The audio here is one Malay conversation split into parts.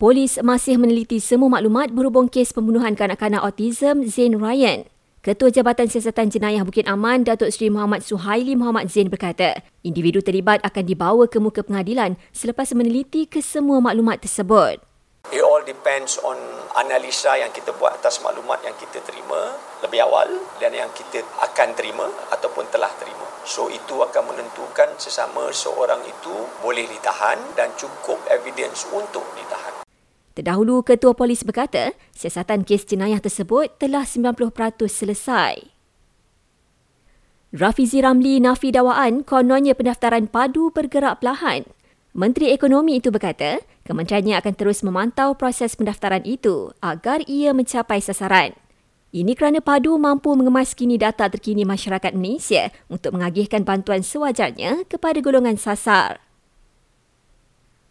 Polis masih meneliti semua maklumat berhubung kes pembunuhan kanak-kanak autism Zain Ryan. Ketua Jabatan Siasatan Jenayah Bukit Aman, Datuk Seri Muhammad Suhaili Muhammad Zain berkata, individu terlibat akan dibawa ke muka pengadilan selepas meneliti kesemua maklumat tersebut. It all depends on analisa yang kita buat atas maklumat yang kita terima lebih awal dan yang kita akan terima ataupun telah terima. So itu akan menentukan sesama seorang itu boleh ditahan dan cukup evidence untuk ditahan. Terdahulu, Ketua Polis berkata siasatan kes jenayah tersebut telah 90% selesai. Rafizi Ramli nafi dakwaan kononnya pendaftaran padu bergerak perlahan. Menteri Ekonomi itu berkata, kementeriannya akan terus memantau proses pendaftaran itu agar ia mencapai sasaran. Ini kerana padu mampu mengemaskini data terkini masyarakat Malaysia untuk mengagihkan bantuan sewajarnya kepada golongan sasar.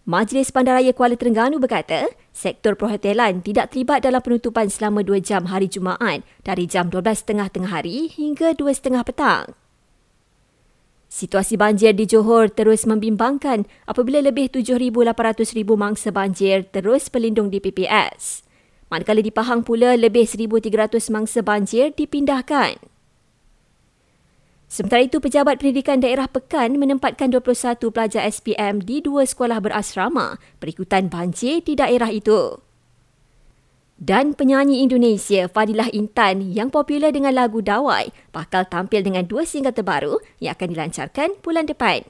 Majlis Bandaraya Kuala Terengganu berkata, sektor perhotelan tidak terlibat dalam penutupan selama 2 jam hari Jumaat dari jam 12.30 tengah hari hingga 2.30 petang. Situasi banjir di Johor terus membimbangkan apabila lebih 7,800 mangsa banjir terus berlindung di PPS. Manakala di Pahang pula lebih 1,300 mangsa banjir dipindahkan. Sementara itu, Pejabat Pendidikan Daerah Pekan menempatkan 21 pelajar SPM di dua sekolah berasrama berikutan banjir di daerah itu. Dan penyanyi Indonesia Fadilah Intan yang popular dengan lagu Dawai bakal tampil dengan dua single terbaru yang akan dilancarkan bulan depan.